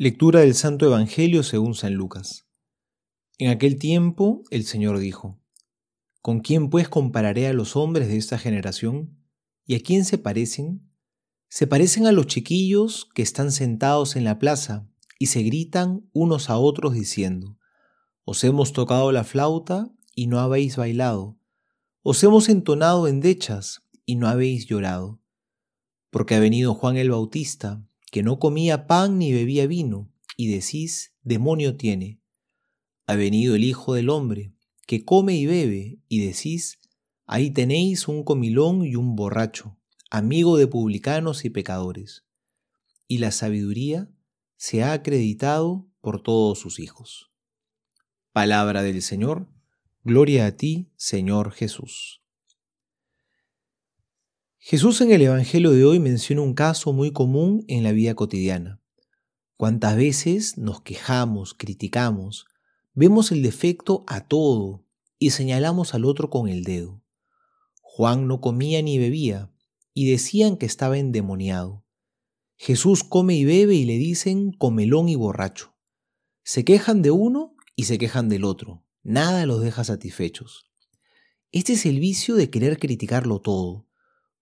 Lectura del Santo Evangelio según San Lucas. En aquel tiempo el Señor dijo, ¿Con quién pues compararé a los hombres de esta generación? ¿Y a quién se parecen? Se parecen a los chiquillos que están sentados en la plaza y se gritan unos a otros diciendo, Os hemos tocado la flauta y no habéis bailado, os hemos entonado endechas y no habéis llorado, porque ha venido Juan el Bautista que no comía pan ni bebía vino, y decís, demonio tiene. Ha venido el Hijo del Hombre, que come y bebe, y decís, ahí tenéis un comilón y un borracho, amigo de publicanos y pecadores. Y la sabiduría se ha acreditado por todos sus hijos. Palabra del Señor, gloria a ti, Señor Jesús. Jesús en el Evangelio de hoy menciona un caso muy común en la vida cotidiana. ¿Cuántas veces nos quejamos, criticamos, vemos el defecto a todo y señalamos al otro con el dedo? Juan no comía ni bebía y decían que estaba endemoniado. Jesús come y bebe y le dicen comelón y borracho. Se quejan de uno y se quejan del otro. Nada los deja satisfechos. Este es el vicio de querer criticarlo todo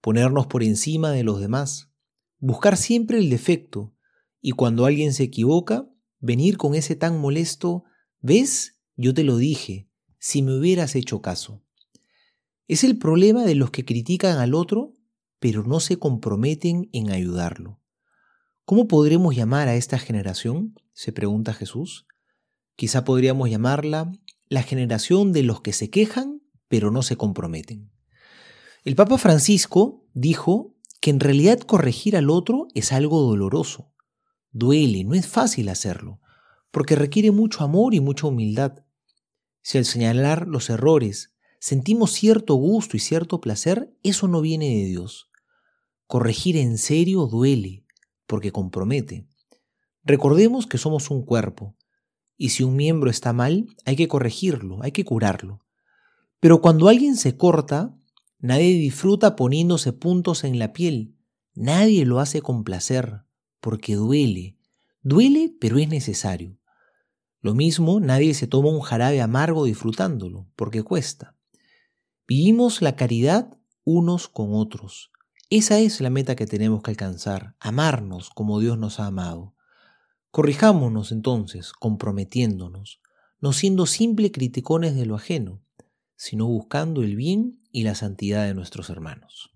ponernos por encima de los demás, buscar siempre el defecto y cuando alguien se equivoca, venir con ese tan molesto, ¿ves? Yo te lo dije, si me hubieras hecho caso. Es el problema de los que critican al otro, pero no se comprometen en ayudarlo. ¿Cómo podremos llamar a esta generación? se pregunta Jesús. Quizá podríamos llamarla la generación de los que se quejan, pero no se comprometen. El Papa Francisco dijo que en realidad corregir al otro es algo doloroso. Duele, no es fácil hacerlo, porque requiere mucho amor y mucha humildad. Si al señalar los errores sentimos cierto gusto y cierto placer, eso no viene de Dios. Corregir en serio duele, porque compromete. Recordemos que somos un cuerpo, y si un miembro está mal, hay que corregirlo, hay que curarlo. Pero cuando alguien se corta, Nadie disfruta poniéndose puntos en la piel. Nadie lo hace con placer, porque duele. Duele, pero es necesario. Lo mismo, nadie se toma un jarabe amargo disfrutándolo, porque cuesta. Vivimos la caridad unos con otros. Esa es la meta que tenemos que alcanzar, amarnos como Dios nos ha amado. Corrijámonos entonces, comprometiéndonos, no siendo simple criticones de lo ajeno, sino buscando el bien y la santidad de nuestros hermanos.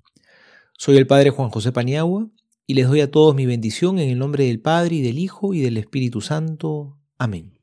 Soy el Padre Juan José Paniagua y les doy a todos mi bendición en el nombre del Padre y del Hijo y del Espíritu Santo. Amén.